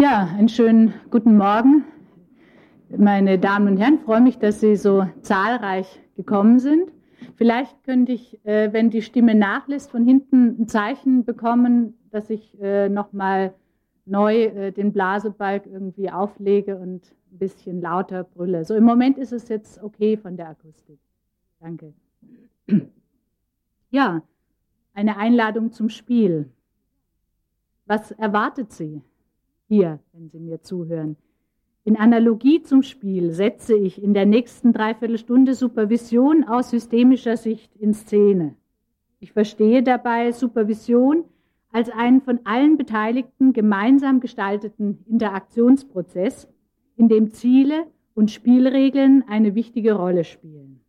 Ja, einen schönen guten Morgen, meine Damen und Herren. Ich freue mich, dass Sie so zahlreich gekommen sind. Vielleicht könnte ich, äh, wenn die Stimme nachlässt, von hinten ein Zeichen bekommen, dass ich äh, nochmal neu äh, den Blasebalg irgendwie auflege und ein bisschen lauter brülle. So im Moment ist es jetzt okay von der Akustik. Danke. Ja, eine Einladung zum Spiel. Was erwartet Sie? Hier, wenn Sie mir zuhören. In Analogie zum Spiel setze ich in der nächsten Dreiviertelstunde Supervision aus systemischer Sicht in Szene. Ich verstehe dabei Supervision als einen von allen Beteiligten gemeinsam gestalteten Interaktionsprozess, in dem Ziele und Spielregeln eine wichtige Rolle spielen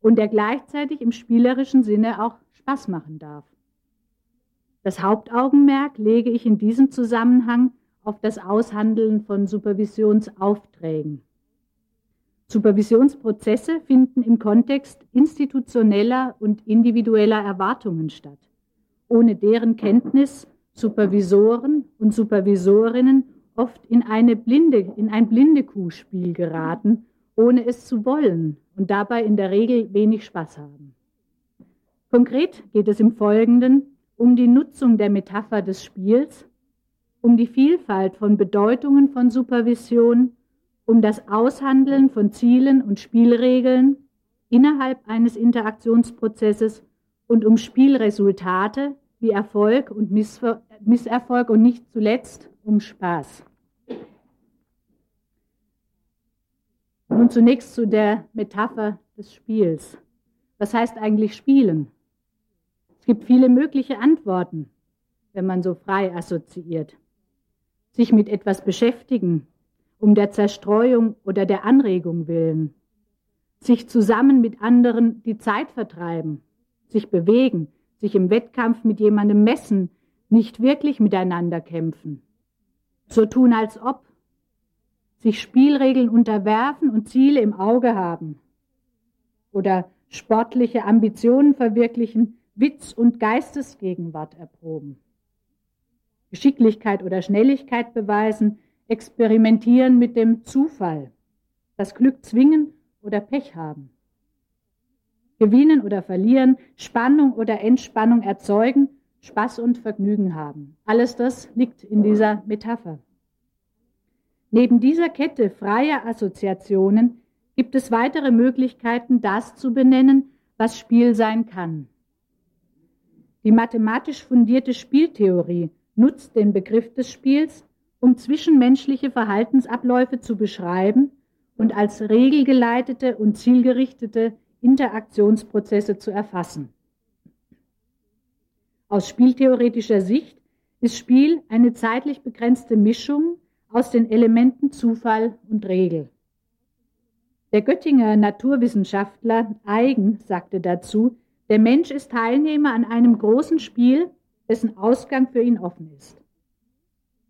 und der gleichzeitig im spielerischen Sinne auch Spaß machen darf. Das Hauptaugenmerk lege ich in diesem Zusammenhang auf das Aushandeln von Supervisionsaufträgen. Supervisionsprozesse finden im Kontext institutioneller und individueller Erwartungen statt, ohne deren Kenntnis Supervisoren und Supervisorinnen oft in, eine blinde, in ein Blindekuhspiel geraten, ohne es zu wollen und dabei in der Regel wenig Spaß haben. Konkret geht es im Folgenden um die Nutzung der Metapher des Spiels um die Vielfalt von Bedeutungen von Supervision, um das Aushandeln von Zielen und Spielregeln innerhalb eines Interaktionsprozesses und um Spielresultate wie Erfolg und Misserfolg und nicht zuletzt um Spaß. Nun zunächst zu der Metapher des Spiels. Was heißt eigentlich Spielen? Es gibt viele mögliche Antworten, wenn man so frei assoziiert sich mit etwas beschäftigen, um der Zerstreuung oder der Anregung willen, sich zusammen mit anderen die Zeit vertreiben, sich bewegen, sich im Wettkampf mit jemandem messen, nicht wirklich miteinander kämpfen, so tun als ob, sich Spielregeln unterwerfen und Ziele im Auge haben oder sportliche Ambitionen verwirklichen, Witz und Geistesgegenwart erproben. Geschicklichkeit oder Schnelligkeit beweisen, experimentieren mit dem Zufall, das Glück zwingen oder Pech haben. Gewinnen oder verlieren, Spannung oder Entspannung erzeugen, Spaß und Vergnügen haben. Alles das liegt in dieser Metapher. Neben dieser Kette freier Assoziationen gibt es weitere Möglichkeiten, das zu benennen, was Spiel sein kann. Die mathematisch fundierte Spieltheorie nutzt den Begriff des Spiels, um zwischenmenschliche Verhaltensabläufe zu beschreiben und als regelgeleitete und zielgerichtete Interaktionsprozesse zu erfassen. Aus spieltheoretischer Sicht ist Spiel eine zeitlich begrenzte Mischung aus den Elementen Zufall und Regel. Der Göttinger Naturwissenschaftler Eigen sagte dazu, der Mensch ist Teilnehmer an einem großen Spiel, dessen Ausgang für ihn offen ist.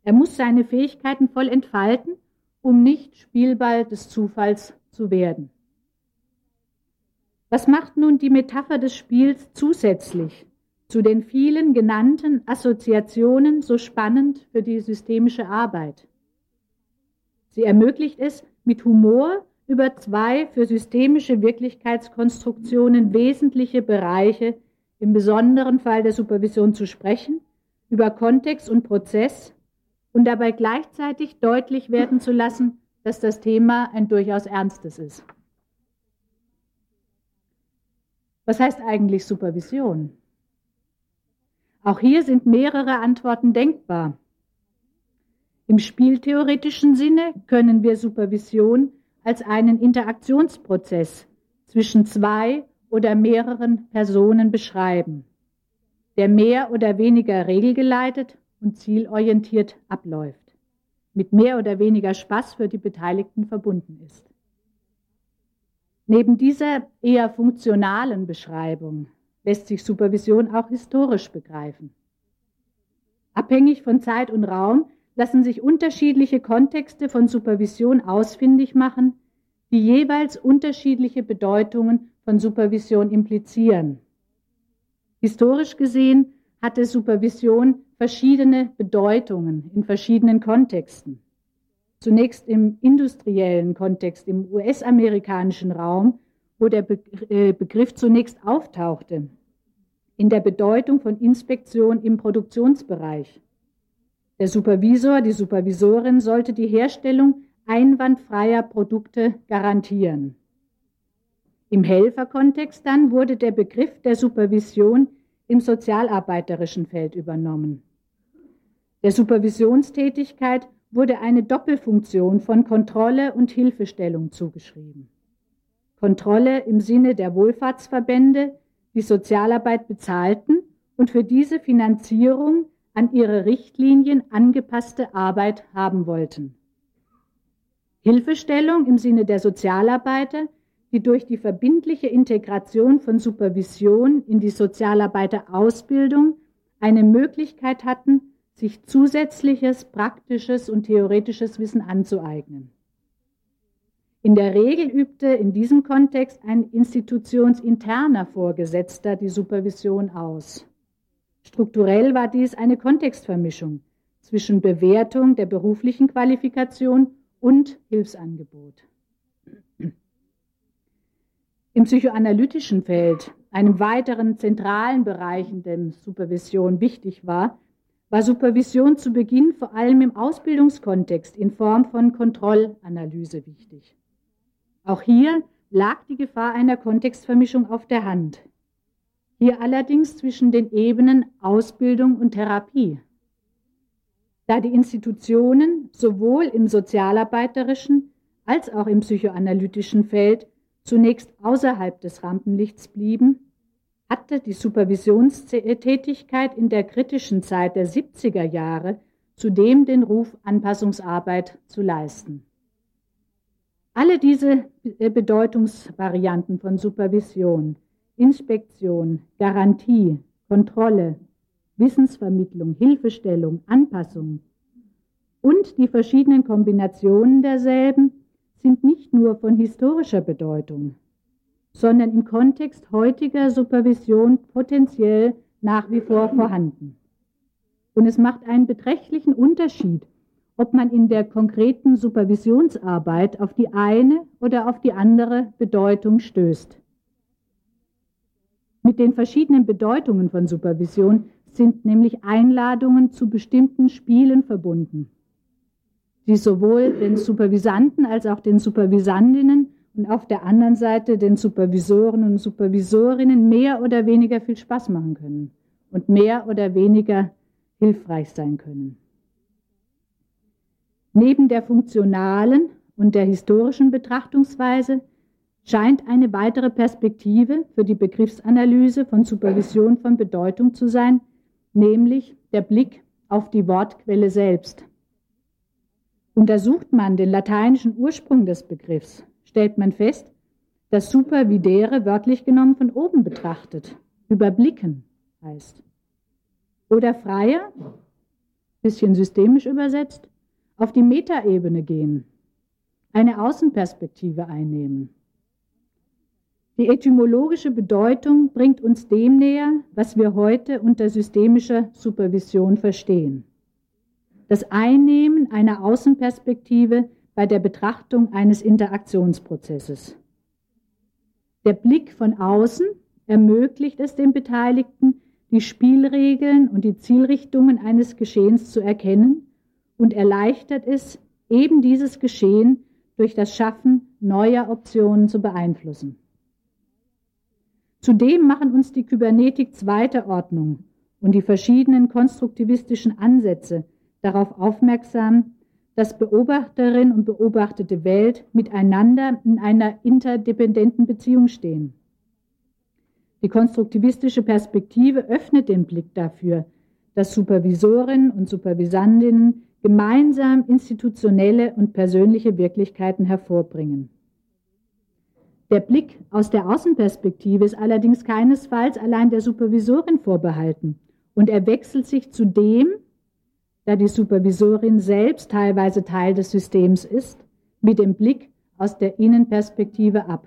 Er muss seine Fähigkeiten voll entfalten, um nicht Spielball des Zufalls zu werden. Was macht nun die Metapher des Spiels zusätzlich zu den vielen genannten Assoziationen so spannend für die systemische Arbeit? Sie ermöglicht es, mit Humor über zwei für systemische Wirklichkeitskonstruktionen wesentliche Bereiche im besonderen Fall der Supervision zu sprechen, über Kontext und Prozess und dabei gleichzeitig deutlich werden zu lassen, dass das Thema ein durchaus ernstes ist. Was heißt eigentlich Supervision? Auch hier sind mehrere Antworten denkbar. Im spieltheoretischen Sinne können wir Supervision als einen Interaktionsprozess zwischen zwei oder mehreren Personen beschreiben, der mehr oder weniger regelgeleitet und zielorientiert abläuft, mit mehr oder weniger Spaß für die Beteiligten verbunden ist. Neben dieser eher funktionalen Beschreibung lässt sich Supervision auch historisch begreifen. Abhängig von Zeit und Raum lassen sich unterschiedliche Kontexte von Supervision ausfindig machen, die jeweils unterschiedliche Bedeutungen von Supervision implizieren. Historisch gesehen hatte Supervision verschiedene Bedeutungen in verschiedenen Kontexten. zunächst im industriellen Kontext, im US-amerikanischen Raum, wo der äh, Begriff zunächst auftauchte, in der Bedeutung von Inspektion im Produktionsbereich. Der Supervisor, die Supervisorin sollte die Herstellung einwandfreier Produkte garantieren. Im Helferkontext dann wurde der Begriff der Supervision im sozialarbeiterischen Feld übernommen. Der Supervisionstätigkeit wurde eine Doppelfunktion von Kontrolle und Hilfestellung zugeschrieben. Kontrolle im Sinne der Wohlfahrtsverbände, die Sozialarbeit bezahlten und für diese Finanzierung an ihre Richtlinien angepasste Arbeit haben wollten. Hilfestellung im Sinne der Sozialarbeiter, die durch die verbindliche Integration von Supervision in die Sozialarbeiterausbildung eine Möglichkeit hatten, sich zusätzliches praktisches und theoretisches Wissen anzueignen. In der Regel übte in diesem Kontext ein institutionsinterner Vorgesetzter die Supervision aus. Strukturell war dies eine Kontextvermischung zwischen Bewertung der beruflichen Qualifikation und Hilfsangebot. Im psychoanalytischen Feld, einem weiteren zentralen Bereich, in dem Supervision wichtig war, war Supervision zu Beginn vor allem im Ausbildungskontext in Form von Kontrollanalyse wichtig. Auch hier lag die Gefahr einer Kontextvermischung auf der Hand. Hier allerdings zwischen den Ebenen Ausbildung und Therapie. Da die Institutionen sowohl im sozialarbeiterischen als auch im psychoanalytischen Feld zunächst außerhalb des Rampenlichts blieben, hatte die Supervisionstätigkeit in der kritischen Zeit der 70er Jahre zudem den Ruf, Anpassungsarbeit zu leisten. Alle diese äh, Bedeutungsvarianten von Supervision, Inspektion, Garantie, Kontrolle, Wissensvermittlung, Hilfestellung, Anpassung und die verschiedenen Kombinationen derselben sind nicht nur von historischer Bedeutung, sondern im Kontext heutiger Supervision potenziell nach wie vor vorhanden. Und es macht einen beträchtlichen Unterschied, ob man in der konkreten Supervisionsarbeit auf die eine oder auf die andere Bedeutung stößt. Mit den verschiedenen Bedeutungen von Supervision sind nämlich Einladungen zu bestimmten Spielen verbunden, die sowohl den Supervisanten als auch den Supervisandinnen und auf der anderen Seite den Supervisoren und Supervisorinnen mehr oder weniger viel Spaß machen können und mehr oder weniger hilfreich sein können. Neben der funktionalen und der historischen Betrachtungsweise scheint eine weitere Perspektive für die Begriffsanalyse von Supervision von Bedeutung zu sein, nämlich der Blick auf die Wortquelle selbst. Untersucht man den lateinischen Ursprung des Begriffs, stellt man fest, dass supervidere wörtlich genommen von oben betrachtet, überblicken heißt. Oder freier, bisschen systemisch übersetzt, auf die Metaebene gehen, eine Außenperspektive einnehmen. Die etymologische Bedeutung bringt uns dem näher, was wir heute unter systemischer Supervision verstehen. Das Einnehmen einer Außenperspektive bei der Betrachtung eines Interaktionsprozesses. Der Blick von außen ermöglicht es den Beteiligten, die Spielregeln und die Zielrichtungen eines Geschehens zu erkennen und erleichtert es, eben dieses Geschehen durch das Schaffen neuer Optionen zu beeinflussen. Zudem machen uns die Kybernetik zweiter Ordnung und die verschiedenen konstruktivistischen Ansätze darauf aufmerksam, dass Beobachterin und beobachtete Welt miteinander in einer interdependenten Beziehung stehen. Die konstruktivistische Perspektive öffnet den Blick dafür, dass Supervisorinnen und Supervisandinnen gemeinsam institutionelle und persönliche Wirklichkeiten hervorbringen. Der Blick aus der Außenperspektive ist allerdings keinesfalls allein der Supervisorin vorbehalten und er wechselt sich zudem da die Supervisorin selbst teilweise Teil des Systems ist, mit dem Blick aus der Innenperspektive ab.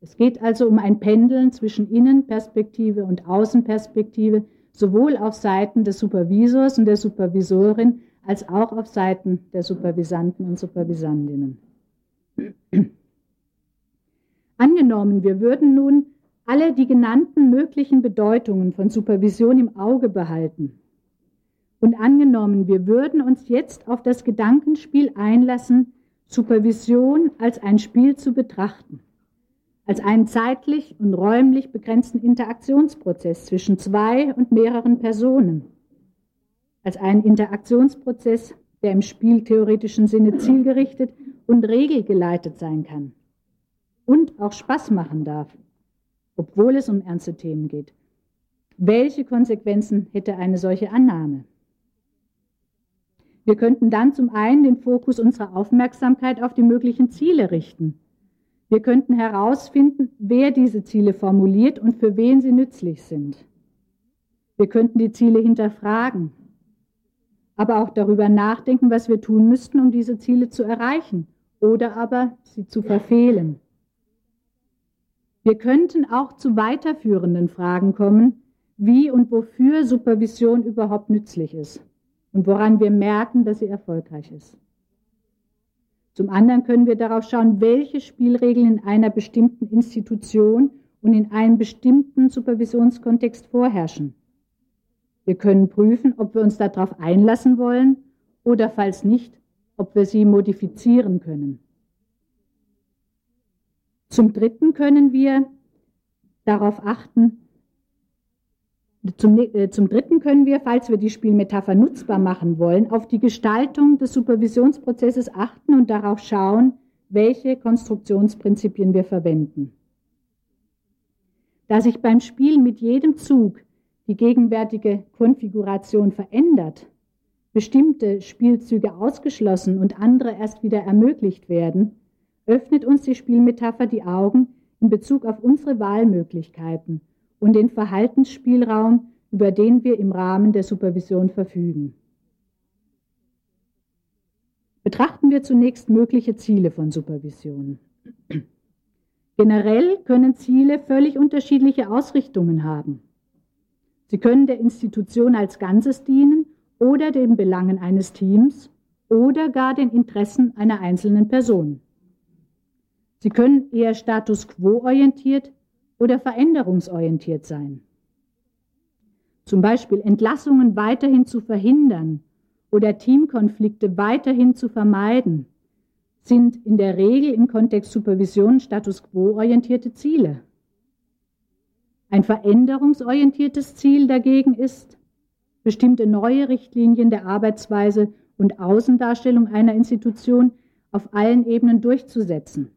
Es geht also um ein Pendeln zwischen Innenperspektive und Außenperspektive, sowohl auf Seiten des Supervisors und der Supervisorin als auch auf Seiten der Supervisanten und Supervisandinnen. Angenommen, wir würden nun alle die genannten möglichen Bedeutungen von Supervision im Auge behalten. Und angenommen, wir würden uns jetzt auf das Gedankenspiel einlassen, Supervision als ein Spiel zu betrachten, als einen zeitlich und räumlich begrenzten Interaktionsprozess zwischen zwei und mehreren Personen, als einen Interaktionsprozess, der im spieltheoretischen Sinne zielgerichtet und regelgeleitet sein kann und auch Spaß machen darf, obwohl es um ernste Themen geht. Welche Konsequenzen hätte eine solche Annahme? Wir könnten dann zum einen den Fokus unserer Aufmerksamkeit auf die möglichen Ziele richten. Wir könnten herausfinden, wer diese Ziele formuliert und für wen sie nützlich sind. Wir könnten die Ziele hinterfragen, aber auch darüber nachdenken, was wir tun müssten, um diese Ziele zu erreichen oder aber sie zu verfehlen. Wir könnten auch zu weiterführenden Fragen kommen, wie und wofür Supervision überhaupt nützlich ist und woran wir merken, dass sie erfolgreich ist. Zum anderen können wir darauf schauen, welche Spielregeln in einer bestimmten Institution und in einem bestimmten Supervisionskontext vorherrschen. Wir können prüfen, ob wir uns darauf einlassen wollen oder falls nicht, ob wir sie modifizieren können. Zum Dritten können wir darauf achten, zum, äh, zum Dritten können wir, falls wir die Spielmetapher nutzbar machen wollen, auf die Gestaltung des Supervisionsprozesses achten und darauf schauen, welche Konstruktionsprinzipien wir verwenden. Da sich beim Spiel mit jedem Zug die gegenwärtige Konfiguration verändert, bestimmte Spielzüge ausgeschlossen und andere erst wieder ermöglicht werden, öffnet uns die Spielmetapher die Augen in Bezug auf unsere Wahlmöglichkeiten und den Verhaltensspielraum, über den wir im Rahmen der Supervision verfügen. Betrachten wir zunächst mögliche Ziele von Supervision. Generell können Ziele völlig unterschiedliche Ausrichtungen haben. Sie können der Institution als Ganzes dienen oder den Belangen eines Teams oder gar den Interessen einer einzelnen Person. Sie können eher status quo orientiert oder veränderungsorientiert sein. Zum Beispiel Entlassungen weiterhin zu verhindern oder Teamkonflikte weiterhin zu vermeiden, sind in der Regel im Kontext Supervision status quo orientierte Ziele. Ein veränderungsorientiertes Ziel dagegen ist, bestimmte neue Richtlinien der Arbeitsweise und Außendarstellung einer Institution auf allen Ebenen durchzusetzen.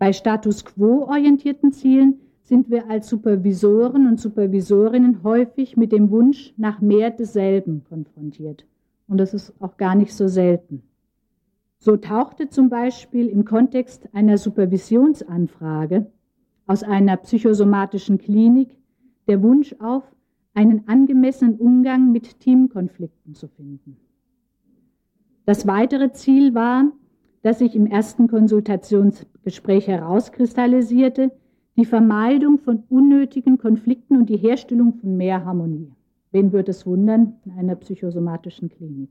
Bei Status quo orientierten Zielen sind wir als Supervisoren und Supervisorinnen häufig mit dem Wunsch nach mehr desselben konfrontiert. Und das ist auch gar nicht so selten. So tauchte zum Beispiel im Kontext einer Supervisionsanfrage aus einer psychosomatischen Klinik der Wunsch auf, einen angemessenen Umgang mit Teamkonflikten zu finden. Das weitere Ziel war, das sich im ersten Konsultationsgespräch herauskristallisierte, die Vermeidung von unnötigen Konflikten und die Herstellung von mehr Harmonie. Wen würde es wundern in einer psychosomatischen Klinik?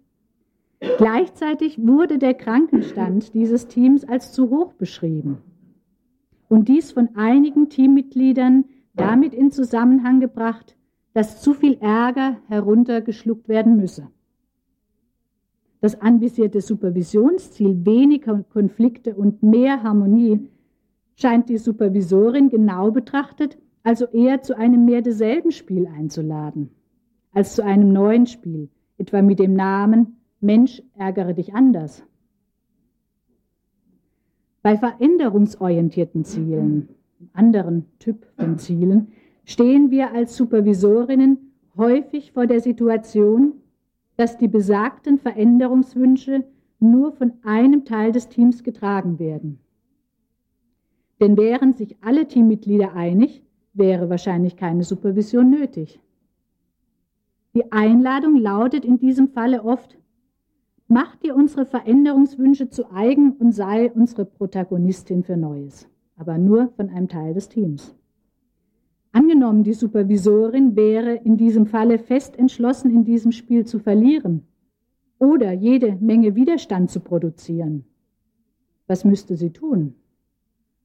Gleichzeitig wurde der Krankenstand dieses Teams als zu hoch beschrieben und dies von einigen Teammitgliedern damit in Zusammenhang gebracht, dass zu viel Ärger heruntergeschluckt werden müsse. Das anvisierte Supervisionsziel weniger Konflikte und mehr Harmonie scheint die Supervisorin genau betrachtet also eher zu einem mehr desselben Spiel einzuladen, als zu einem neuen Spiel, etwa mit dem Namen Mensch, ärgere dich anders. Bei veränderungsorientierten Zielen, anderen Typ von Zielen, stehen wir als Supervisorinnen häufig vor der Situation, dass die besagten Veränderungswünsche nur von einem Teil des Teams getragen werden. Denn wären sich alle Teammitglieder einig, wäre wahrscheinlich keine Supervision nötig. Die Einladung lautet in diesem Falle oft, mach dir unsere Veränderungswünsche zu eigen und sei unsere Protagonistin für Neues, aber nur von einem Teil des Teams. Angenommen, die Supervisorin wäre in diesem Falle fest entschlossen, in diesem Spiel zu verlieren oder jede Menge Widerstand zu produzieren. Was müsste sie tun?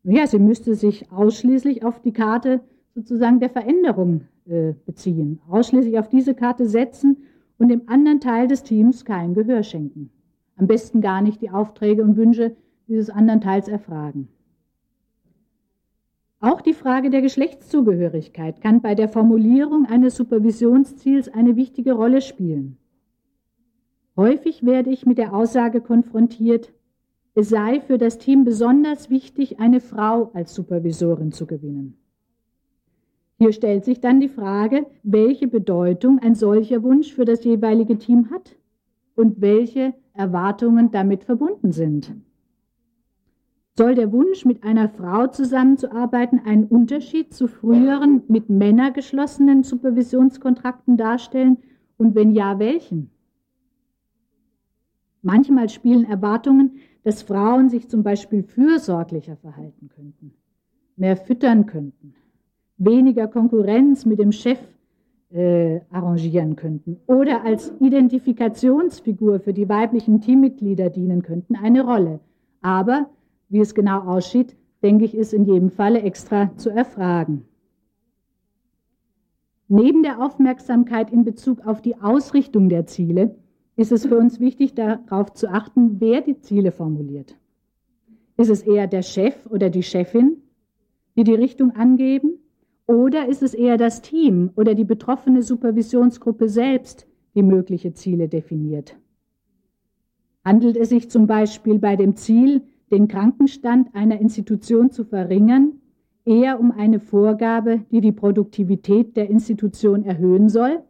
Ja, sie müsste sich ausschließlich auf die Karte sozusagen der Veränderung äh, beziehen, ausschließlich auf diese Karte setzen und dem anderen Teil des Teams kein Gehör schenken. Am besten gar nicht die Aufträge und Wünsche dieses anderen Teils erfragen. Auch die Frage der Geschlechtszugehörigkeit kann bei der Formulierung eines Supervisionsziels eine wichtige Rolle spielen. Häufig werde ich mit der Aussage konfrontiert, es sei für das Team besonders wichtig, eine Frau als Supervisorin zu gewinnen. Hier stellt sich dann die Frage, welche Bedeutung ein solcher Wunsch für das jeweilige Team hat und welche Erwartungen damit verbunden sind. Soll der Wunsch, mit einer Frau zusammenzuarbeiten, einen Unterschied zu früheren mit Männern geschlossenen Supervisionskontrakten darstellen und wenn ja, welchen? Manchmal spielen Erwartungen, dass Frauen sich zum Beispiel fürsorglicher verhalten könnten, mehr füttern könnten, weniger Konkurrenz mit dem Chef äh, arrangieren könnten oder als Identifikationsfigur für die weiblichen Teammitglieder dienen könnten, eine Rolle. Aber wie es genau aussieht, denke ich, ist in jedem Falle extra zu erfragen. Neben der Aufmerksamkeit in Bezug auf die Ausrichtung der Ziele ist es für uns wichtig, darauf zu achten, wer die Ziele formuliert. Ist es eher der Chef oder die Chefin, die die Richtung angeben? Oder ist es eher das Team oder die betroffene Supervisionsgruppe selbst, die mögliche Ziele definiert? Handelt es sich zum Beispiel bei dem Ziel, den Krankenstand einer Institution zu verringern, eher um eine Vorgabe, die die Produktivität der Institution erhöhen soll,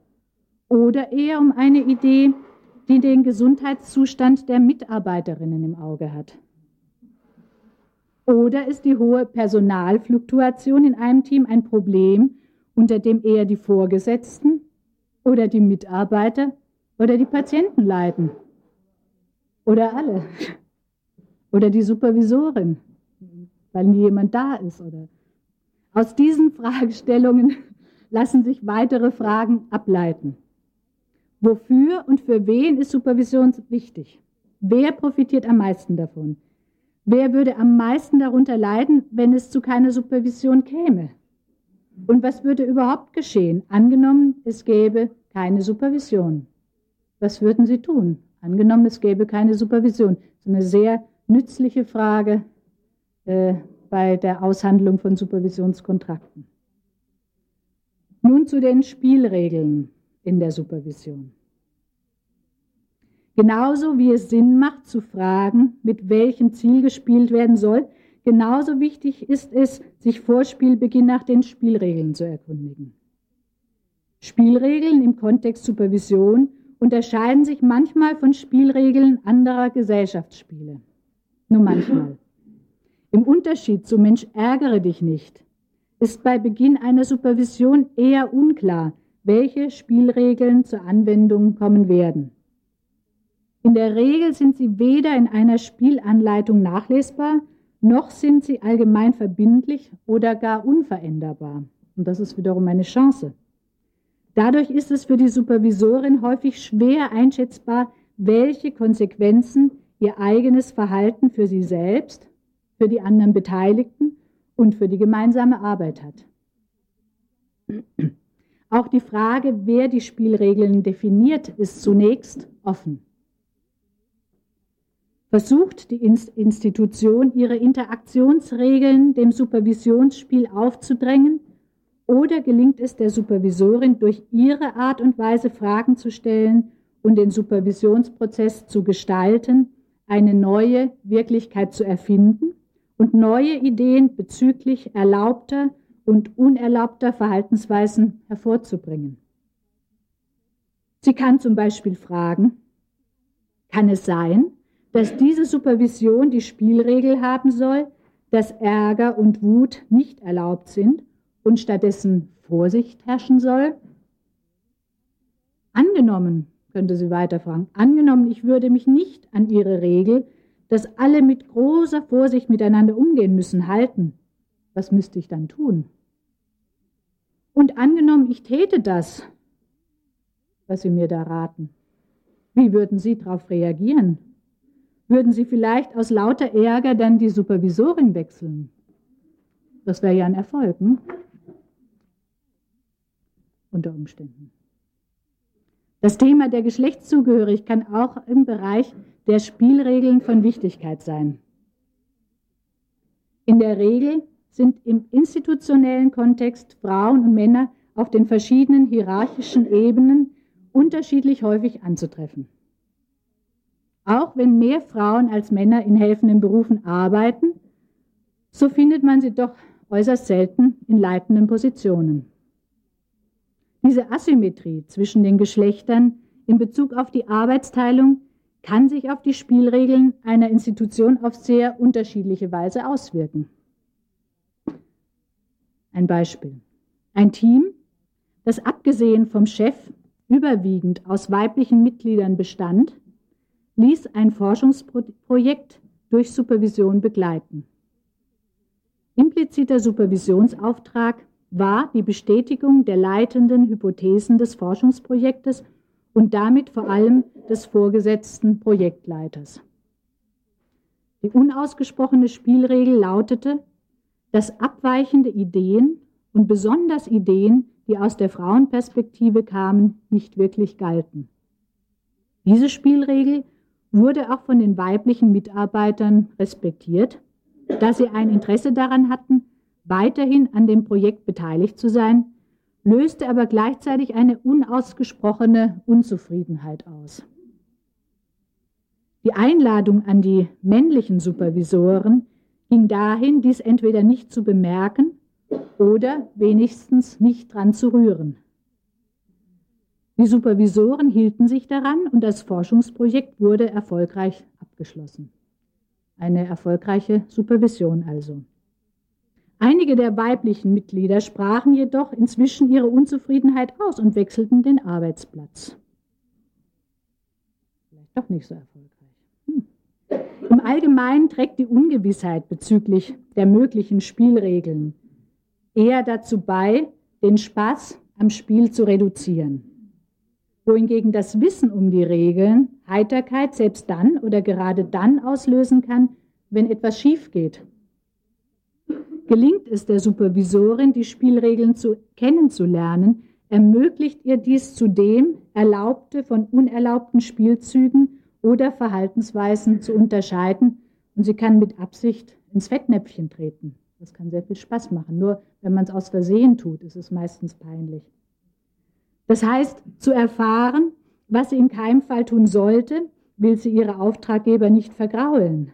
oder eher um eine Idee, die den Gesundheitszustand der Mitarbeiterinnen im Auge hat? Oder ist die hohe Personalfluktuation in einem Team ein Problem, unter dem eher die Vorgesetzten oder die Mitarbeiter oder die Patienten leiden? Oder alle? Oder die Supervisorin, weil nie jemand da ist? Oder? Aus diesen Fragestellungen lassen sich weitere Fragen ableiten. Wofür und für wen ist Supervision wichtig? Wer profitiert am meisten davon? Wer würde am meisten darunter leiden, wenn es zu keiner Supervision käme? Und was würde überhaupt geschehen, angenommen, es gäbe keine Supervision? Was würden Sie tun, angenommen, es gäbe keine Supervision? Ist eine sehr nützliche Frage äh, bei der Aushandlung von Supervisionskontrakten. Nun zu den Spielregeln in der Supervision. Genauso wie es Sinn macht zu fragen, mit welchem Ziel gespielt werden soll, genauso wichtig ist es, sich vor Spielbeginn nach den Spielregeln zu erkundigen. Spielregeln im Kontext Supervision unterscheiden sich manchmal von Spielregeln anderer Gesellschaftsspiele. Nur manchmal. Im Unterschied zu Mensch ärgere dich nicht ist bei Beginn einer Supervision eher unklar, welche Spielregeln zur Anwendung kommen werden. In der Regel sind sie weder in einer Spielanleitung nachlesbar, noch sind sie allgemein verbindlich oder gar unveränderbar. Und das ist wiederum eine Chance. Dadurch ist es für die Supervisorin häufig schwer einschätzbar, welche Konsequenzen ihr eigenes Verhalten für sie selbst, für die anderen Beteiligten und für die gemeinsame Arbeit hat. Auch die Frage, wer die Spielregeln definiert, ist zunächst offen. Versucht die Institution, ihre Interaktionsregeln dem Supervisionsspiel aufzudrängen oder gelingt es der Supervisorin durch ihre Art und Weise Fragen zu stellen und den Supervisionsprozess zu gestalten, eine neue Wirklichkeit zu erfinden und neue Ideen bezüglich erlaubter und unerlaubter Verhaltensweisen hervorzubringen. Sie kann zum Beispiel fragen, kann es sein, dass diese Supervision die Spielregel haben soll, dass Ärger und Wut nicht erlaubt sind und stattdessen Vorsicht herrschen soll? Angenommen, könnte sie weiterfragen, angenommen, ich würde mich nicht an ihre Regel, dass alle mit großer Vorsicht miteinander umgehen müssen, halten, was müsste ich dann tun? Und angenommen, ich täte das, was Sie mir da raten, wie würden Sie darauf reagieren? Würden Sie vielleicht aus lauter Ärger dann die Supervisorin wechseln? Das wäre ja ein Erfolg, hm? unter Umständen. Das Thema der Geschlechtszugehörigkeit kann auch im Bereich der Spielregeln von Wichtigkeit sein. In der Regel sind im institutionellen Kontext Frauen und Männer auf den verschiedenen hierarchischen Ebenen unterschiedlich häufig anzutreffen. Auch wenn mehr Frauen als Männer in helfenden Berufen arbeiten, so findet man sie doch äußerst selten in leitenden Positionen. Diese Asymmetrie zwischen den Geschlechtern in Bezug auf die Arbeitsteilung kann sich auf die Spielregeln einer Institution auf sehr unterschiedliche Weise auswirken. Ein Beispiel. Ein Team, das abgesehen vom Chef überwiegend aus weiblichen Mitgliedern bestand, ließ ein Forschungsprojekt durch Supervision begleiten. Impliziter Supervisionsauftrag war die Bestätigung der leitenden Hypothesen des Forschungsprojektes und damit vor allem des vorgesetzten Projektleiters. Die unausgesprochene Spielregel lautete, dass abweichende Ideen und besonders Ideen, die aus der Frauenperspektive kamen, nicht wirklich galten. Diese Spielregel wurde auch von den weiblichen Mitarbeitern respektiert, da sie ein Interesse daran hatten, weiterhin an dem Projekt beteiligt zu sein, löste aber gleichzeitig eine unausgesprochene Unzufriedenheit aus. Die Einladung an die männlichen Supervisoren ging dahin, dies entweder nicht zu bemerken oder wenigstens nicht dran zu rühren. Die Supervisoren hielten sich daran und das Forschungsprojekt wurde erfolgreich abgeschlossen. Eine erfolgreiche Supervision also. Einige der weiblichen Mitglieder sprachen jedoch inzwischen ihre Unzufriedenheit aus und wechselten den Arbeitsplatz. Vielleicht doch nicht so erfolgreich. Hm. Im Allgemeinen trägt die Ungewissheit bezüglich der möglichen Spielregeln eher dazu bei, den Spaß am Spiel zu reduzieren. Wohingegen das Wissen um die Regeln Heiterkeit selbst dann oder gerade dann auslösen kann, wenn etwas schief geht Gelingt es der Supervisorin, die Spielregeln zu, kennenzulernen, ermöglicht ihr dies zudem, erlaubte von unerlaubten Spielzügen oder Verhaltensweisen zu unterscheiden und sie kann mit Absicht ins Fettnäpfchen treten. Das kann sehr viel Spaß machen. Nur wenn man es aus Versehen tut, ist es meistens peinlich. Das heißt, zu erfahren, was sie in keinem Fall tun sollte, will sie ihre Auftraggeber nicht vergraulen.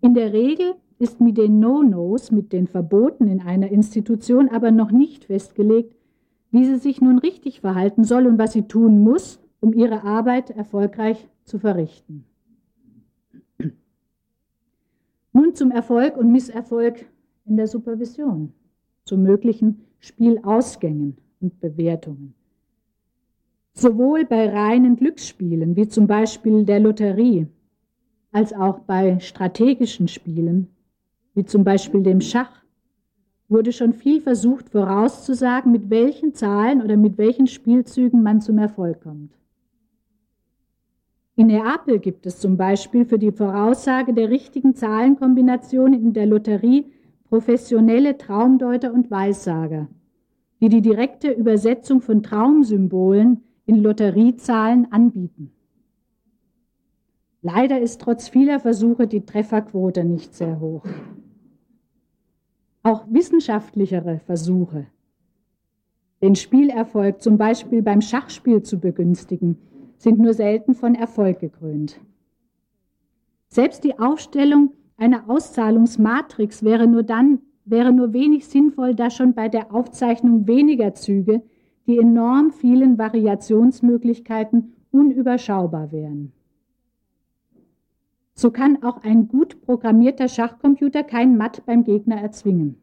In der Regel ist mit den No-Nos, mit den Verboten in einer Institution aber noch nicht festgelegt, wie sie sich nun richtig verhalten soll und was sie tun muss, um ihre Arbeit erfolgreich zu verrichten. Nun zum Erfolg und Misserfolg in der Supervision, zu möglichen Spielausgängen und Bewertungen. Sowohl bei reinen Glücksspielen wie zum Beispiel der Lotterie, als auch bei strategischen Spielen wie zum Beispiel dem Schach, wurde schon viel versucht vorauszusagen, mit welchen Zahlen oder mit welchen Spielzügen man zum Erfolg kommt. In Neapel gibt es zum Beispiel für die Voraussage der richtigen Zahlenkombinationen in der Lotterie professionelle Traumdeuter und Weissager, die die direkte Übersetzung von Traumsymbolen in Lotteriezahlen anbieten. Leider ist trotz vieler Versuche die Trefferquote nicht sehr hoch. Auch wissenschaftlichere Versuche, den Spielerfolg zum Beispiel beim Schachspiel zu begünstigen, sind nur selten von Erfolg gekrönt. Selbst die Aufstellung einer Auszahlungsmatrix wäre nur dann wäre nur wenig sinnvoll, da schon bei der Aufzeichnung weniger Züge die enorm vielen Variationsmöglichkeiten unüberschaubar wären. So kann auch ein gut programmierter Schachcomputer kein Matt beim Gegner erzwingen.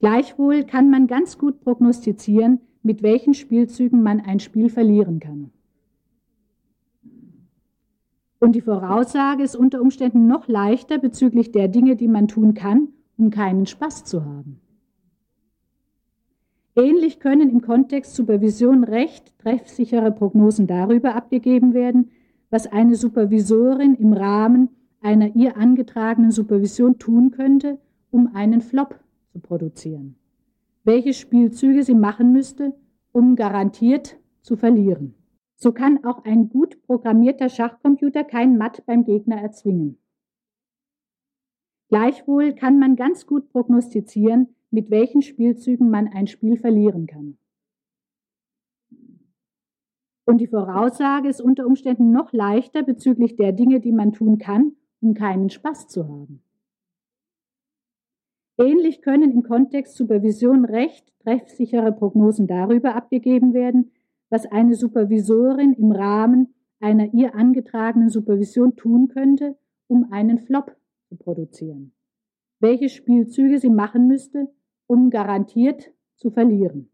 Gleichwohl kann man ganz gut prognostizieren, mit welchen Spielzügen man ein Spiel verlieren kann. Und die Voraussage ist unter Umständen noch leichter bezüglich der Dinge, die man tun kann, um keinen Spaß zu haben. Ähnlich können im Kontext Supervision recht treffsichere Prognosen darüber abgegeben werden, was eine Supervisorin im Rahmen einer ihr angetragenen Supervision tun könnte, um einen Flop zu produzieren. Welche Spielzüge sie machen müsste, um garantiert zu verlieren. So kann auch ein gut programmierter Schachcomputer kein Matt beim Gegner erzwingen. Gleichwohl kann man ganz gut prognostizieren, mit welchen Spielzügen man ein Spiel verlieren kann. Und die Voraussage ist unter Umständen noch leichter bezüglich der Dinge, die man tun kann, um keinen Spaß zu haben. Ähnlich können im Kontext Supervision recht treffsichere Prognosen darüber abgegeben werden, was eine Supervisorin im Rahmen einer ihr angetragenen Supervision tun könnte, um einen Flop zu produzieren. Welche Spielzüge sie machen müsste, um garantiert zu verlieren.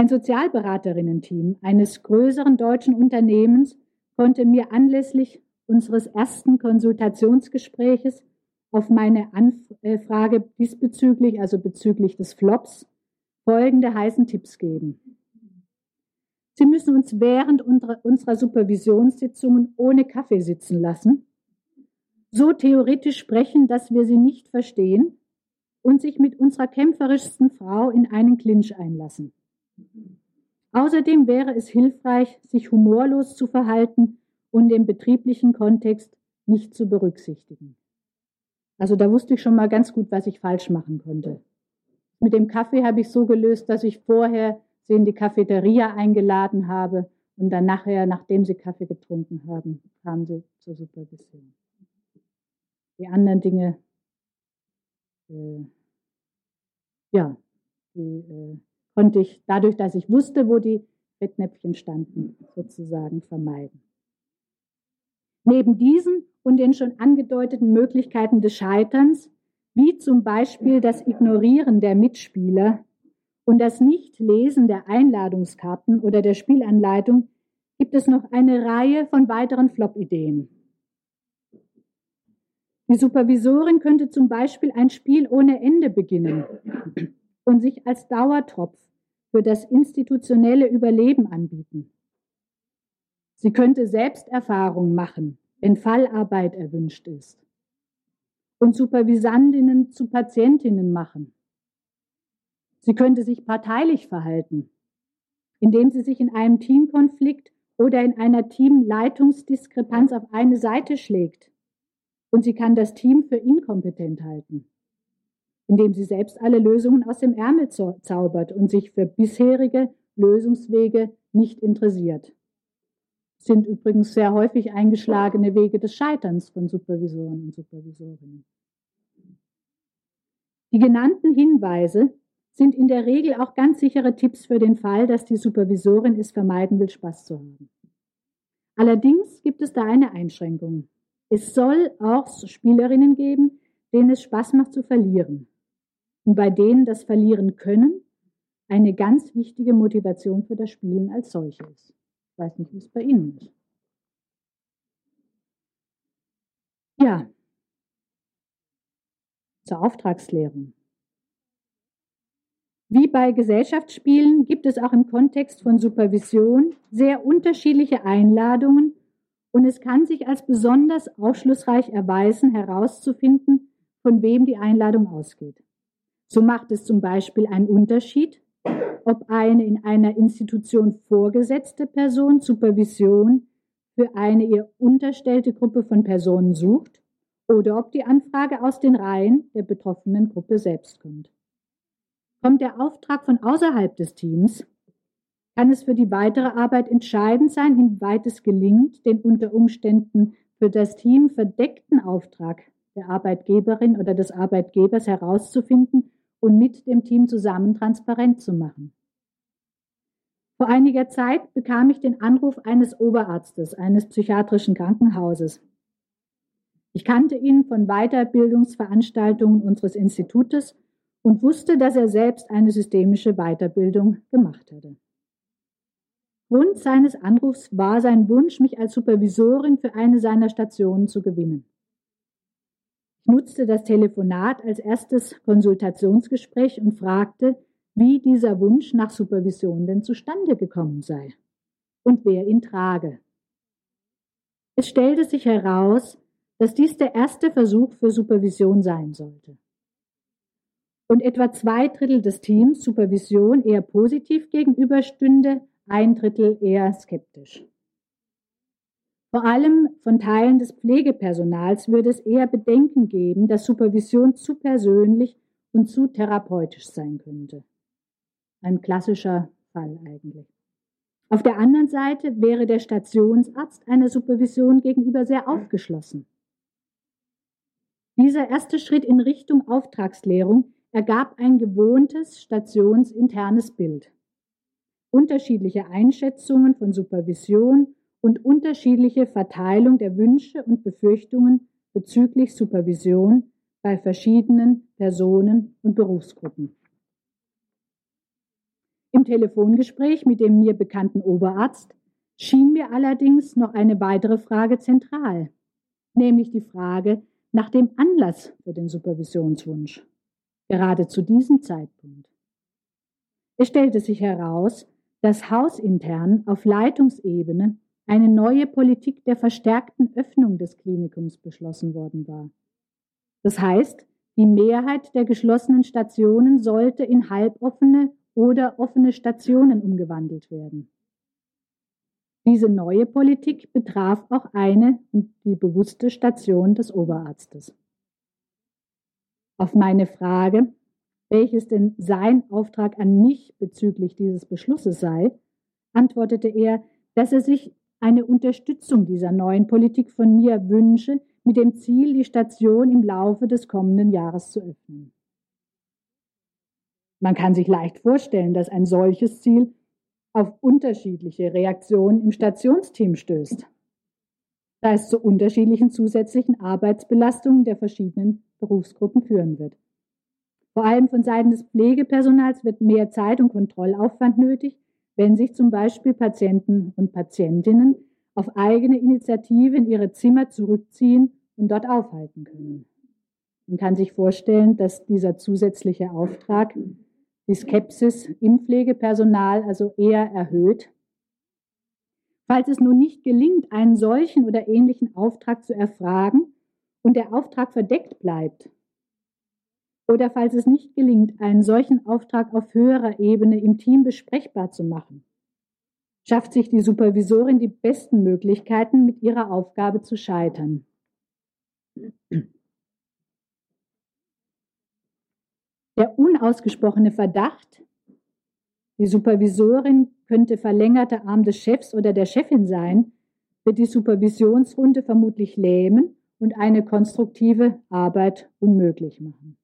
Ein Sozialberaterinnen-Team eines größeren deutschen Unternehmens konnte mir anlässlich unseres ersten Konsultationsgespräches auf meine Anfrage diesbezüglich, also bezüglich des Flops, folgende heißen Tipps geben. Sie müssen uns während unserer Supervisionssitzungen ohne Kaffee sitzen lassen, so theoretisch sprechen, dass wir sie nicht verstehen und sich mit unserer kämpferischsten Frau in einen Clinch einlassen. Außerdem wäre es hilfreich, sich humorlos zu verhalten und den betrieblichen Kontext nicht zu berücksichtigen. Also da wusste ich schon mal ganz gut, was ich falsch machen konnte. Mit dem Kaffee habe ich so gelöst, dass ich vorher sie in die Cafeteria eingeladen habe und dann nachher, nachdem sie Kaffee getrunken haben, kamen sie zur Supervision. Die anderen Dinge äh, ja, die äh, konnte ich dadurch, dass ich wusste, wo die Fettnäpfchen standen, sozusagen vermeiden. Neben diesen und den schon angedeuteten Möglichkeiten des Scheiterns, wie zum Beispiel das Ignorieren der Mitspieler und das Nichtlesen der Einladungskarten oder der Spielanleitung, gibt es noch eine Reihe von weiteren Flop-Ideen. Die Supervisorin könnte zum Beispiel ein Spiel ohne Ende beginnen und sich als Dauertropf für das institutionelle Überleben anbieten. Sie könnte Selbsterfahrung machen, wenn Fallarbeit erwünscht ist. Und Supervisandinnen zu Patientinnen machen. Sie könnte sich parteilich verhalten, indem sie sich in einem Teamkonflikt oder in einer Teamleitungsdiskrepanz auf eine Seite schlägt und sie kann das Team für inkompetent halten, indem sie selbst alle Lösungen aus dem Ärmel zaubert und sich für bisherige Lösungswege nicht interessiert. Sind übrigens sehr häufig eingeschlagene Wege des Scheiterns von Supervisoren und Supervisorinnen. Die genannten Hinweise sind in der Regel auch ganz sichere Tipps für den Fall, dass die Supervisorin es vermeiden will, Spaß zu haben. Allerdings gibt es da eine Einschränkung. Es soll auch Spielerinnen geben, denen es Spaß macht zu verlieren und bei denen das Verlieren können eine ganz wichtige Motivation für das Spielen als solche ist. Ich weiß nicht, wie es bei Ihnen ist. Ja, zur Auftragsklärung. Wie bei Gesellschaftsspielen gibt es auch im Kontext von Supervision sehr unterschiedliche Einladungen und es kann sich als besonders aufschlussreich erweisen, herauszufinden, von wem die Einladung ausgeht. So macht es zum Beispiel einen Unterschied, ob eine in einer Institution vorgesetzte Person Supervision für eine ihr unterstellte Gruppe von Personen sucht oder ob die Anfrage aus den Reihen der betroffenen Gruppe selbst kommt. Kommt der Auftrag von außerhalb des Teams, kann es für die weitere Arbeit entscheidend sein, inwieweit es gelingt, den unter Umständen für das Team verdeckten Auftrag der Arbeitgeberin oder des Arbeitgebers herauszufinden und mit dem Team zusammen transparent zu machen. Vor einiger Zeit bekam ich den Anruf eines Oberarztes eines psychiatrischen Krankenhauses. Ich kannte ihn von Weiterbildungsveranstaltungen unseres Institutes und wusste, dass er selbst eine systemische Weiterbildung gemacht hatte. Grund seines Anrufs war sein Wunsch, mich als Supervisorin für eine seiner Stationen zu gewinnen. Ich nutzte das Telefonat als erstes Konsultationsgespräch und fragte, wie dieser Wunsch nach Supervision denn zustande gekommen sei und wer ihn trage. Es stellte sich heraus, dass dies der erste Versuch für Supervision sein sollte. Und etwa zwei Drittel des Teams Supervision eher positiv gegenüberstünde, ein Drittel eher skeptisch. Vor allem von Teilen des Pflegepersonals würde es eher Bedenken geben, dass Supervision zu persönlich und zu therapeutisch sein könnte. Ein klassischer Fall eigentlich. Auf der anderen Seite wäre der Stationsarzt einer Supervision gegenüber sehr aufgeschlossen. Dieser erste Schritt in Richtung Auftragsklärung ergab ein gewohntes stationsinternes Bild. Unterschiedliche Einschätzungen von Supervision und unterschiedliche Verteilung der Wünsche und Befürchtungen bezüglich Supervision bei verschiedenen Personen und Berufsgruppen. Im Telefongespräch mit dem mir bekannten Oberarzt schien mir allerdings noch eine weitere Frage zentral, nämlich die Frage nach dem Anlass für den Supervisionswunsch, gerade zu diesem Zeitpunkt. Es stellte sich heraus, dass hausintern auf Leitungsebene eine neue Politik der verstärkten Öffnung des Klinikums beschlossen worden war. Das heißt, die Mehrheit der geschlossenen Stationen sollte in halboffene oder offene Stationen umgewandelt werden. Diese neue Politik betraf auch eine und die bewusste Station des Oberarztes. Auf meine Frage, welches denn sein Auftrag an mich bezüglich dieses Beschlusses sei, antwortete er, dass er sich eine Unterstützung dieser neuen Politik von mir wünsche, mit dem Ziel, die Station im Laufe des kommenden Jahres zu öffnen. Man kann sich leicht vorstellen, dass ein solches Ziel auf unterschiedliche Reaktionen im Stationsteam stößt, da es zu unterschiedlichen zusätzlichen Arbeitsbelastungen der verschiedenen Berufsgruppen führen wird. Vor allem von Seiten des Pflegepersonals wird mehr Zeit und Kontrollaufwand nötig, wenn sich zum Beispiel Patienten und Patientinnen auf eigene Initiative in ihre Zimmer zurückziehen und dort aufhalten können. Man kann sich vorstellen, dass dieser zusätzliche Auftrag die Skepsis im Pflegepersonal also eher erhöht. Falls es nun nicht gelingt, einen solchen oder ähnlichen Auftrag zu erfragen und der Auftrag verdeckt bleibt, oder falls es nicht gelingt, einen solchen Auftrag auf höherer Ebene im Team besprechbar zu machen, schafft sich die Supervisorin die besten Möglichkeiten, mit ihrer Aufgabe zu scheitern. Der unausgesprochene Verdacht, die Supervisorin könnte verlängerter Arm des Chefs oder der Chefin sein, wird die Supervisionsrunde vermutlich lähmen und eine konstruktive Arbeit unmöglich machen.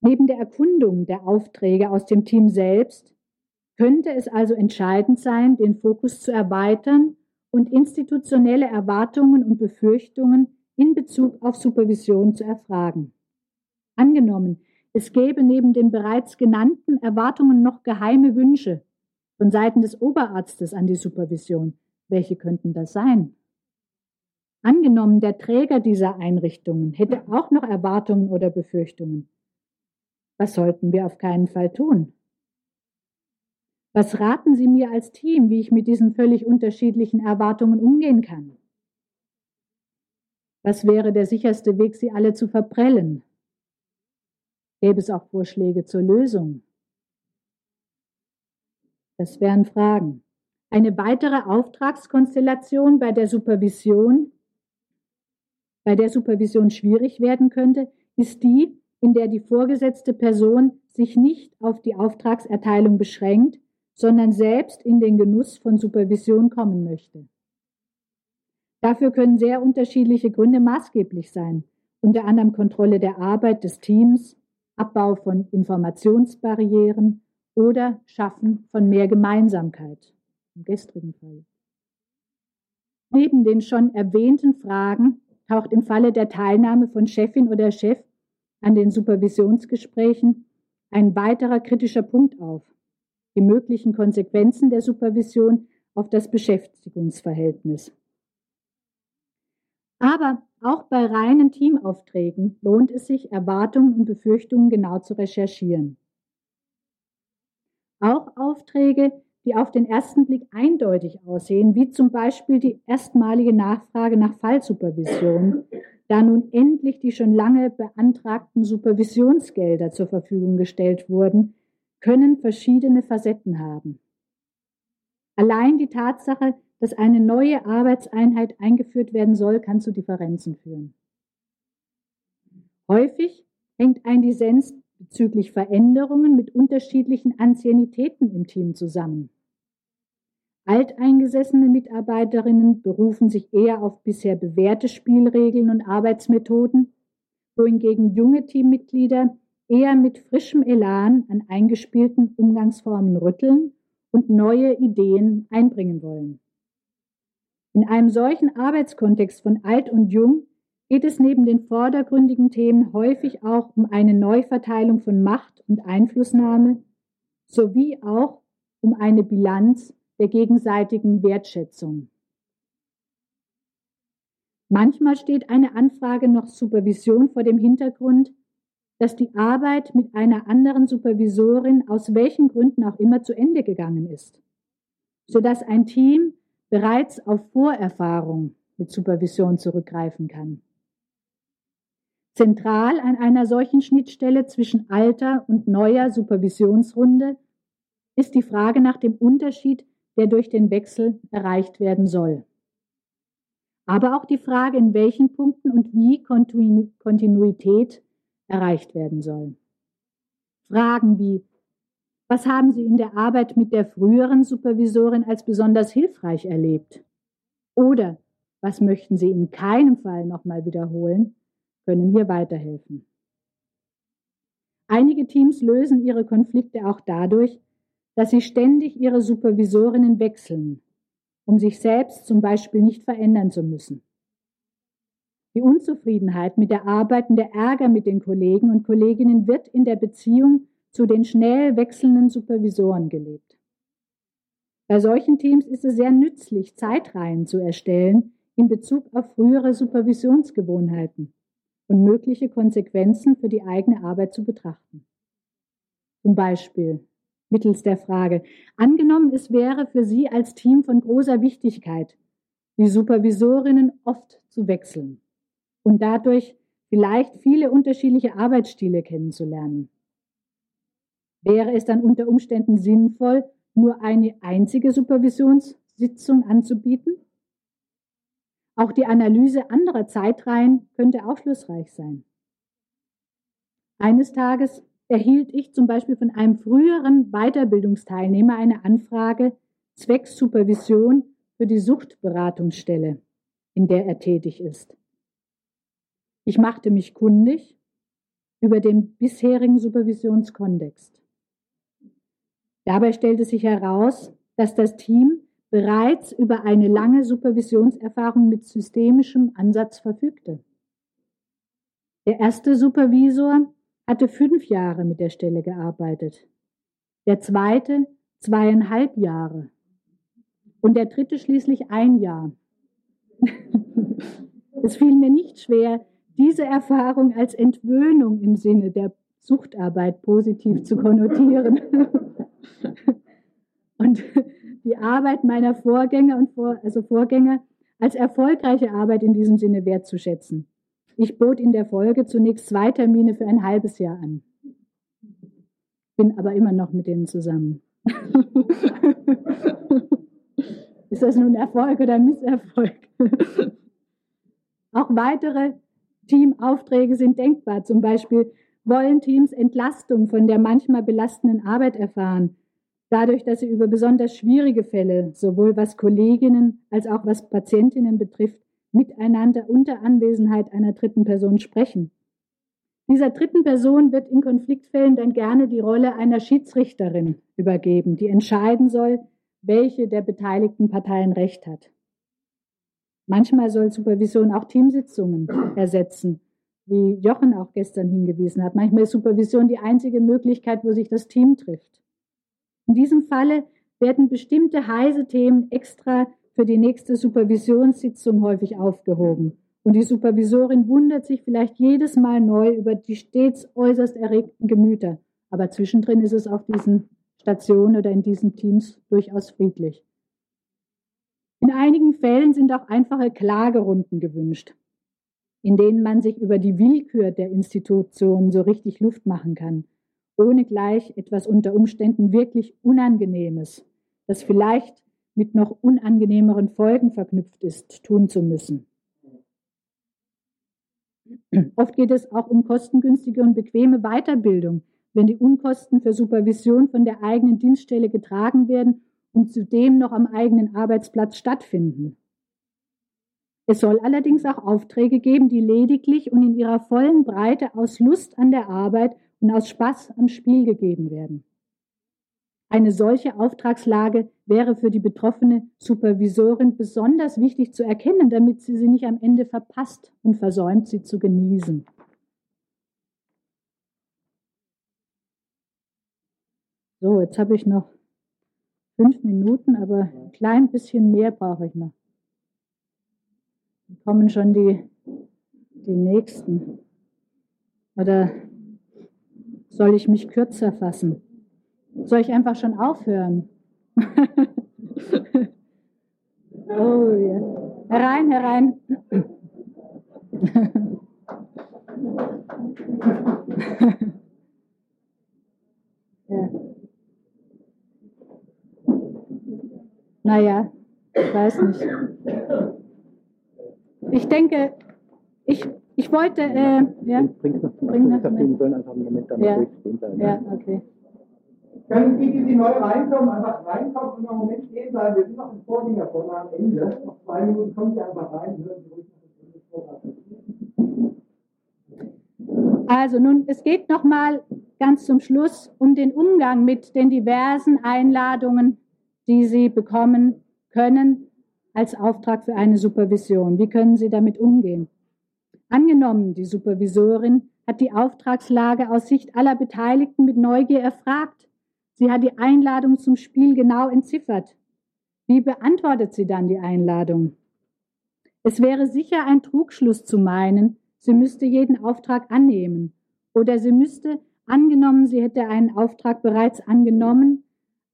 Neben der Erkundung der Aufträge aus dem Team selbst könnte es also entscheidend sein, den Fokus zu erweitern und institutionelle Erwartungen und Befürchtungen in Bezug auf Supervision zu erfragen. Angenommen, es gäbe neben den bereits genannten Erwartungen noch geheime Wünsche von Seiten des Oberarztes an die Supervision. Welche könnten das sein? Angenommen, der Träger dieser Einrichtungen hätte auch noch Erwartungen oder Befürchtungen. Was sollten wir auf keinen Fall tun? Was raten Sie mir als Team, wie ich mit diesen völlig unterschiedlichen Erwartungen umgehen kann? Was wäre der sicherste Weg, sie alle zu verprellen? Gäbe es auch Vorschläge zur Lösung? Das wären Fragen. Eine weitere Auftragskonstellation bei der Supervision, bei der Supervision schwierig werden könnte, ist die, in der die vorgesetzte Person sich nicht auf die Auftragserteilung beschränkt, sondern selbst in den Genuss von Supervision kommen möchte. Dafür können sehr unterschiedliche Gründe maßgeblich sein, unter anderem Kontrolle der Arbeit des Teams, Abbau von Informationsbarrieren oder Schaffen von mehr Gemeinsamkeit im gestrigen Fall. Neben den schon erwähnten Fragen taucht im Falle der Teilnahme von Chefin oder Chef an den Supervisionsgesprächen ein weiterer kritischer Punkt auf, die möglichen Konsequenzen der Supervision auf das Beschäftigungsverhältnis. Aber auch bei reinen Teamaufträgen lohnt es sich, Erwartungen und Befürchtungen genau zu recherchieren. Auch Aufträge, die auf den ersten Blick eindeutig aussehen, wie zum Beispiel die erstmalige Nachfrage nach Fallsupervision, da nun endlich die schon lange beantragten Supervisionsgelder zur Verfügung gestellt wurden, können verschiedene Facetten haben. Allein die Tatsache, dass eine neue Arbeitseinheit eingeführt werden soll, kann zu Differenzen führen. Häufig hängt ein Dissens bezüglich Veränderungen mit unterschiedlichen Anzianitäten im Team zusammen. Alteingesessene Mitarbeiterinnen berufen sich eher auf bisher bewährte Spielregeln und Arbeitsmethoden, wohingegen junge Teammitglieder eher mit frischem Elan an eingespielten Umgangsformen rütteln und neue Ideen einbringen wollen. In einem solchen Arbeitskontext von alt und jung geht es neben den vordergründigen Themen häufig auch um eine Neuverteilung von Macht und Einflussnahme sowie auch um eine Bilanz der gegenseitigen Wertschätzung. Manchmal steht eine Anfrage noch Supervision vor dem Hintergrund, dass die Arbeit mit einer anderen Supervisorin aus welchen Gründen auch immer zu Ende gegangen ist, sodass ein Team bereits auf Vorerfahrung mit Supervision zurückgreifen kann. Zentral an einer solchen Schnittstelle zwischen alter und neuer Supervisionsrunde ist die Frage nach dem Unterschied der durch den Wechsel erreicht werden soll. Aber auch die Frage, in welchen Punkten und wie Kontinuität erreicht werden soll. Fragen wie, was haben Sie in der Arbeit mit der früheren Supervisorin als besonders hilfreich erlebt? Oder was möchten Sie in keinem Fall nochmal wiederholen, können hier weiterhelfen. Einige Teams lösen ihre Konflikte auch dadurch, dass sie ständig ihre Supervisorinnen wechseln, um sich selbst zum Beispiel nicht verändern zu müssen. Die Unzufriedenheit mit der Arbeit und der Ärger mit den Kollegen und Kolleginnen wird in der Beziehung zu den schnell wechselnden Supervisoren gelebt. Bei solchen Teams ist es sehr nützlich, Zeitreihen zu erstellen in Bezug auf frühere Supervisionsgewohnheiten und mögliche Konsequenzen für die eigene Arbeit zu betrachten. Zum Beispiel mittels der Frage, angenommen, es wäre für Sie als Team von großer Wichtigkeit, die Supervisorinnen oft zu wechseln und dadurch vielleicht viele unterschiedliche Arbeitsstile kennenzulernen. Wäre es dann unter Umständen sinnvoll, nur eine einzige Supervisionssitzung anzubieten? Auch die Analyse anderer Zeitreihen könnte aufschlussreich sein. Eines Tages erhielt ich zum Beispiel von einem früheren Weiterbildungsteilnehmer eine Anfrage zwecks Supervision für die Suchtberatungsstelle, in der er tätig ist. Ich machte mich kundig über den bisherigen Supervisionskontext. Dabei stellte sich heraus, dass das Team bereits über eine lange Supervisionserfahrung mit systemischem Ansatz verfügte. Der erste Supervisor hatte fünf Jahre mit der Stelle gearbeitet, der zweite zweieinhalb Jahre und der dritte schließlich ein Jahr. es fiel mir nicht schwer, diese Erfahrung als Entwöhnung im Sinne der Suchtarbeit positiv zu konnotieren. und die Arbeit meiner Vorgänger und Vor also Vorgänger als erfolgreiche Arbeit in diesem Sinne wertzuschätzen. Ich bot in der Folge zunächst zwei Termine für ein halbes Jahr an. Bin aber immer noch mit denen zusammen. Ist das nun Erfolg oder Misserfolg? Auch weitere Teamaufträge sind denkbar. Zum Beispiel wollen Teams Entlastung von der manchmal belastenden Arbeit erfahren, dadurch, dass sie über besonders schwierige Fälle, sowohl was Kolleginnen als auch was Patientinnen betrifft, miteinander unter Anwesenheit einer dritten Person sprechen. Dieser dritten Person wird in Konfliktfällen dann gerne die Rolle einer Schiedsrichterin übergeben, die entscheiden soll, welche der beteiligten Parteien Recht hat. Manchmal soll Supervision auch Teamsitzungen ersetzen, wie Jochen auch gestern hingewiesen hat. Manchmal ist Supervision die einzige Möglichkeit, wo sich das Team trifft. In diesem Falle werden bestimmte heiße Themen extra für die nächste Supervisionssitzung häufig aufgehoben Und die Supervisorin wundert sich vielleicht jedes Mal neu über die stets äußerst erregten Gemüter. Aber zwischendrin ist es auf diesen Stationen oder in diesen Teams durchaus friedlich. In einigen Fällen sind auch einfache Klagerunden gewünscht, in denen man sich über die Willkür der Institutionen so richtig Luft machen kann, ohne gleich etwas unter Umständen wirklich Unangenehmes, das vielleicht mit noch unangenehmeren Folgen verknüpft ist, tun zu müssen. Oft geht es auch um kostengünstige und bequeme Weiterbildung, wenn die Unkosten für Supervision von der eigenen Dienststelle getragen werden und zudem noch am eigenen Arbeitsplatz stattfinden. Es soll allerdings auch Aufträge geben, die lediglich und in ihrer vollen Breite aus Lust an der Arbeit und aus Spaß am Spiel gegeben werden. Eine solche Auftragslage wäre für die betroffene Supervisorin besonders wichtig zu erkennen, damit sie sie nicht am Ende verpasst und versäumt, sie zu genießen. So, jetzt habe ich noch fünf Minuten, aber ein klein bisschen mehr brauche ich noch. Dann kommen schon die, die nächsten. Oder soll ich mich kürzer fassen? Soll ich einfach schon aufhören? oh ja. Herein, herein. ja. Naja, ich weiß nicht. Ich denke, ich, ich wollte. Äh, ja, bring noch, bring noch, die sollen einfach einen Moment dann ja. stehen bleiben. Ja, okay. Können die, die neu reinkommen, einfach reinkommen und noch einen Moment stehen bleiben? Wir sind noch im Vorgänger vorne am Ende. Noch zwei Minuten kommen Sie einfach rein, hören Sie ruhig noch das Also nun, es geht noch mal ganz zum Schluss um den Umgang mit den diversen Einladungen, die Sie bekommen können als Auftrag für eine Supervision. Wie können Sie damit umgehen? Angenommen, die Supervisorin hat die Auftragslage aus Sicht aller Beteiligten mit Neugier erfragt Sie hat die Einladung zum Spiel genau entziffert. Wie beantwortet sie dann die Einladung? Es wäre sicher ein Trugschluss zu meinen, sie müsste jeden Auftrag annehmen. Oder sie müsste, angenommen, sie hätte einen Auftrag bereits angenommen,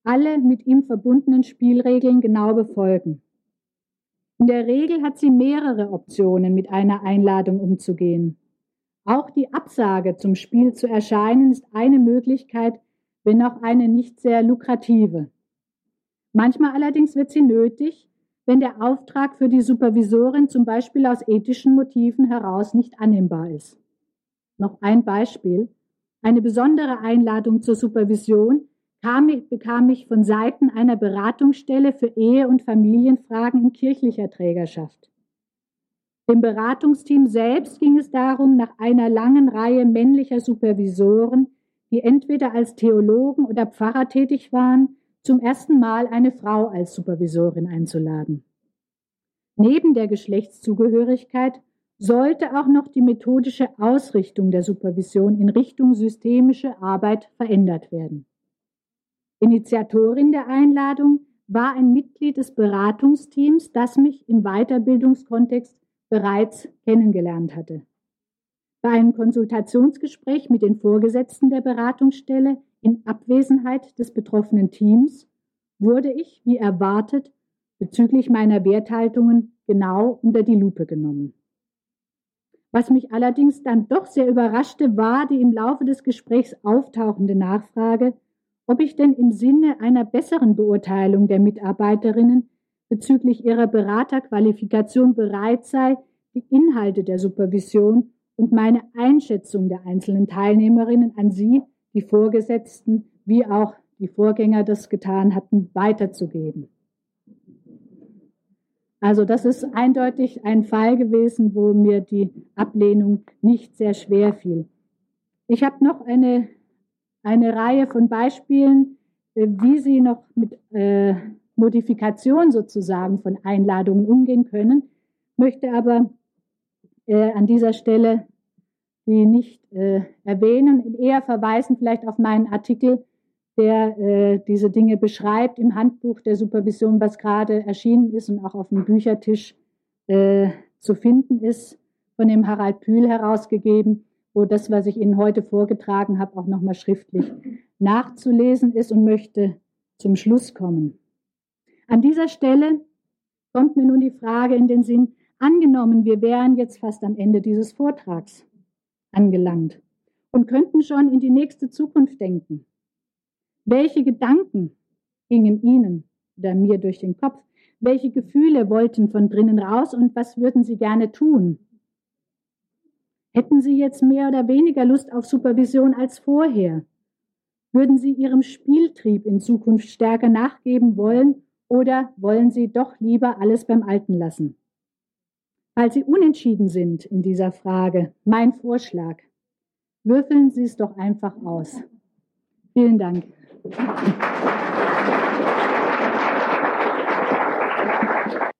alle mit ihm verbundenen Spielregeln genau befolgen. In der Regel hat sie mehrere Optionen, mit einer Einladung umzugehen. Auch die Absage zum Spiel zu erscheinen ist eine Möglichkeit, wenn auch eine nicht sehr lukrative. Manchmal allerdings wird sie nötig, wenn der Auftrag für die Supervisorin zum Beispiel aus ethischen Motiven heraus nicht annehmbar ist. Noch ein Beispiel. Eine besondere Einladung zur Supervision ich, bekam ich von Seiten einer Beratungsstelle für Ehe- und Familienfragen in kirchlicher Trägerschaft. Dem Beratungsteam selbst ging es darum, nach einer langen Reihe männlicher Supervisoren die entweder als Theologen oder Pfarrer tätig waren, zum ersten Mal eine Frau als Supervisorin einzuladen. Neben der Geschlechtszugehörigkeit sollte auch noch die methodische Ausrichtung der Supervision in Richtung systemische Arbeit verändert werden. Initiatorin der Einladung war ein Mitglied des Beratungsteams, das mich im Weiterbildungskontext bereits kennengelernt hatte. Bei einem Konsultationsgespräch mit den Vorgesetzten der Beratungsstelle in Abwesenheit des betroffenen Teams wurde ich, wie erwartet, bezüglich meiner Werthaltungen genau unter die Lupe genommen. Was mich allerdings dann doch sehr überraschte, war die im Laufe des Gesprächs auftauchende Nachfrage, ob ich denn im Sinne einer besseren Beurteilung der Mitarbeiterinnen bezüglich ihrer Beraterqualifikation bereit sei, die Inhalte der Supervision und meine Einschätzung der einzelnen Teilnehmerinnen an Sie, die Vorgesetzten, wie auch die Vorgänger das getan hatten, weiterzugeben. Also das ist eindeutig ein Fall gewesen, wo mir die Ablehnung nicht sehr schwer fiel. Ich habe noch eine, eine Reihe von Beispielen, äh, wie Sie noch mit äh, Modifikation sozusagen von Einladungen umgehen können, möchte aber äh, an dieser Stelle die nicht äh, erwähnen, eher verweisen vielleicht auf meinen Artikel, der äh, diese Dinge beschreibt im Handbuch der Supervision, was gerade erschienen ist und auch auf dem Büchertisch äh, zu finden ist, von dem Harald Pühl herausgegeben, wo das, was ich Ihnen heute vorgetragen habe, auch nochmal schriftlich nachzulesen ist und möchte zum Schluss kommen. An dieser Stelle kommt mir nun die Frage in den Sinn, angenommen, wir wären jetzt fast am Ende dieses Vortrags angelangt und könnten schon in die nächste Zukunft denken. Welche Gedanken gingen Ihnen oder mir durch den Kopf? Welche Gefühle wollten von drinnen raus und was würden Sie gerne tun? Hätten Sie jetzt mehr oder weniger Lust auf Supervision als vorher? Würden Sie Ihrem Spieltrieb in Zukunft stärker nachgeben wollen oder wollen Sie doch lieber alles beim Alten lassen? Falls Sie unentschieden sind in dieser Frage, mein Vorschlag, würfeln Sie es doch einfach aus. Vielen Dank.